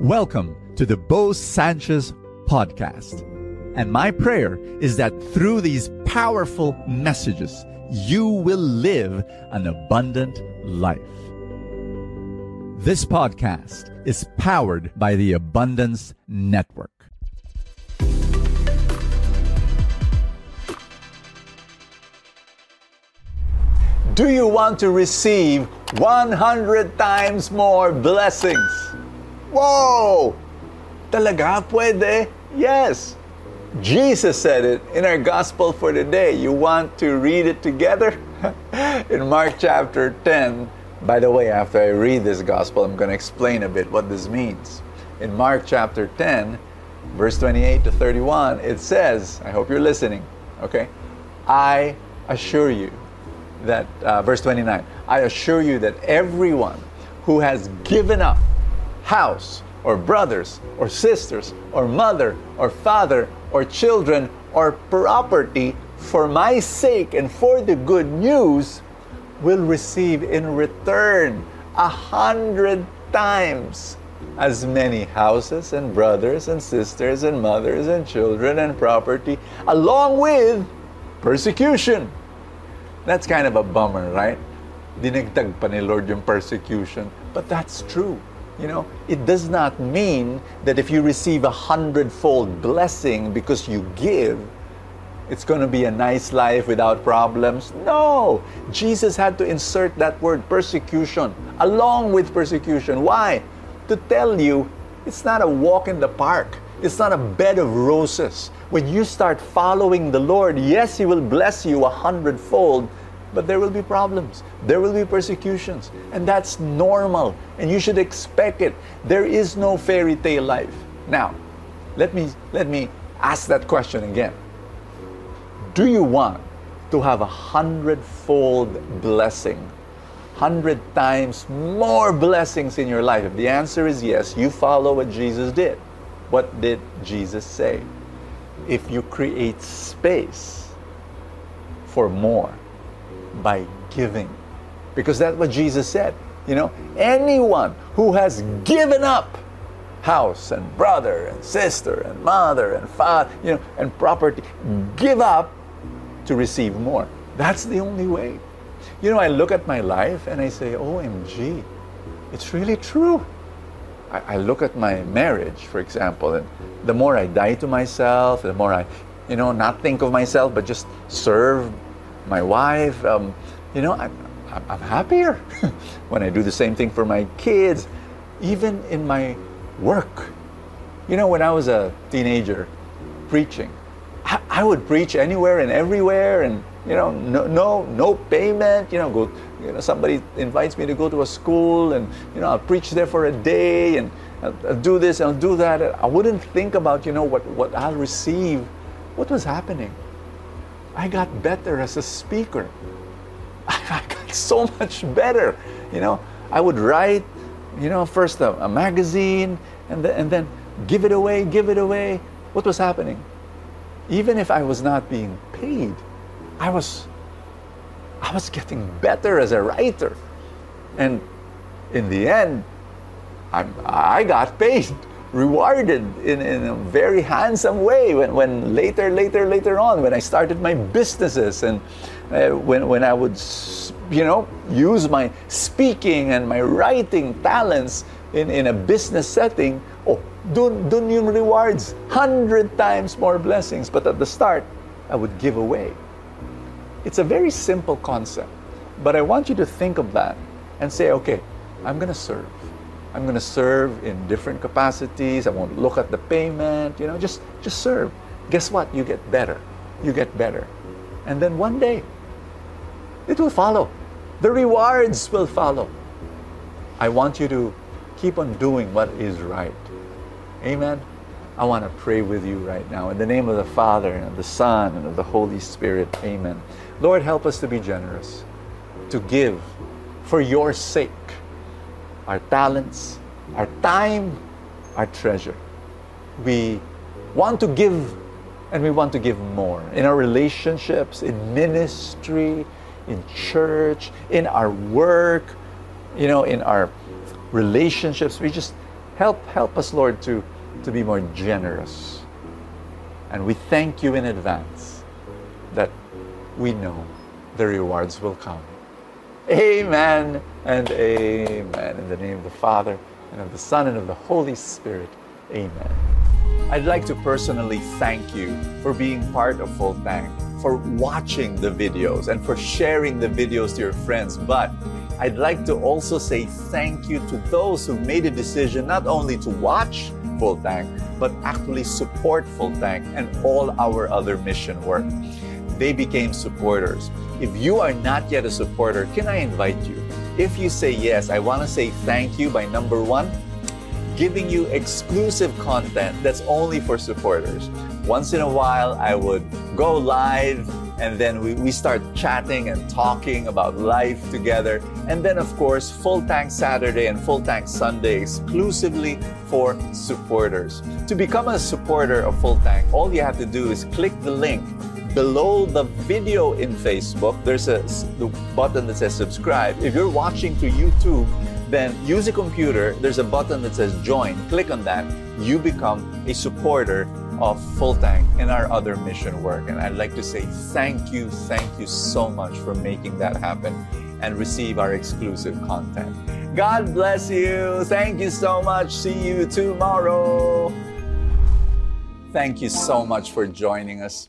Welcome to the Bo Sanchez podcast. And my prayer is that through these powerful messages, you will live an abundant life. This podcast is powered by the Abundance Network. Do you want to receive 100 times more blessings? Whoa! Talaga pwede? Yes. Jesus said it in our gospel for today. You want to read it together? in Mark chapter 10. By the way, after I read this gospel, I'm going to explain a bit what this means. In Mark chapter 10, verse 28 to 31, it says, I hope you're listening, okay? I assure you that, uh, verse 29, I assure you that everyone who has given up house, or brothers, or sisters, or mother, or father, or children, or property for my sake and for the good news will receive in return a hundred times as many houses and brothers and sisters and mothers and children and property, along with persecution. That's kind of a bummer, right? Dinagdag pa ni Lord yung persecution. But that's true. You know, it does not mean that if you receive a hundredfold blessing because you give, it's going to be a nice life without problems. No! Jesus had to insert that word persecution along with persecution. Why? To tell you it's not a walk in the park. It's not a bed of roses. When you start following the Lord, yes, He will bless you a hundredfold, but there will be problems. There will be persecutions. And that's normal. And you should expect it. There is no fairy tale life. Now, let me, let me ask that question again. Do you want to have a hundredfold blessing? Hundred times more blessings in your life? If the answer is yes, you follow what Jesus did. What did Jesus say? If you create space for more, by giving. Because that's what Jesus said. You know, anyone who has given up house and brother and sister and mother and father, you know, and property, give up to receive more. That's the only way. You know, I look at my life and I say, OMG, it's really true. I, I look at my marriage, for example, and the more I die to myself, the more I, you know, not think of myself, but just serve my wife. Um, you know, I'm, I'm happier when I do the same thing for my kids, even in my work. You know, when I was a teenager preaching, I, I would preach anywhere and everywhere, and you know, no, no, no payment. You know, go. You know, somebody invites me to go to a school, and you know, I'll preach there for a day, and I'll, I'll do this and I'll do that. I wouldn't think about you know what what I'll receive. What was happening? I got better as a speaker. I got so much better. You know, I would write, you know, first a, a magazine and, the, and then give it away, give it away. What was happening? Even if I was not being paid, I was I was getting better as a writer. And in the end, I'm, I got paid rewarded in, in a very handsome way when, when later, later, later on, when I started my businesses and uh, when, when I would, you know, use my speaking and my writing talents in, in a business setting, oh, dun, dun yung rewards, hundred times more blessings. But at the start, I would give away. It's a very simple concept, but I want you to think of that and say, okay, I'm going to serve. I'm going to serve in different capacities. I won't look at the payment, you know, just just serve. Guess what? You get better. You get better. And then one day it will follow. The rewards will follow. I want you to keep on doing what is right. Amen. I want to pray with you right now. In the name of the Father, and of the Son, and of the Holy Spirit. Amen. Lord, help us to be generous, to give for your sake our talents, our time, our treasure. We want to give and we want to give more in our relationships, in ministry, in church, in our work, you know, in our relationships. We just Help, help us, Lord, to, to be more generous. And we thank you in advance that we know the rewards will come. Amen and amen. In the name of the Father, and of the Son, and of the Holy Spirit. Amen. I'd like to personally thank you for being part of Full Tank, for watching the videos, and for sharing the videos to your friends. But I'd like to also say thank you to those who made a decision not only to watch Full Tank, but actually support Full Tank and all our other mission work. They became supporters. If you are not yet a supporter, can I invite you? If you say yes, I want to say thank you by number one, giving you exclusive content that's only for supporters. Once in a while, I would go live and then we, we start chatting and talking about life together. And then, of course, Full Tank Saturday and Full Tank Sunday exclusively for supporters. To become a supporter of Full Tank, all you have to do is click the link below the video in Facebook, there's a the button that says subscribe. If you're watching through YouTube, then use a computer. There's a button that says join. Click on that. You become a supporter of Full Tank and our other mission work. And I'd like to say thank you, thank you so much for making that happen and receive our exclusive content. God bless you. Thank you so much. See you tomorrow. Thank you so much for joining us.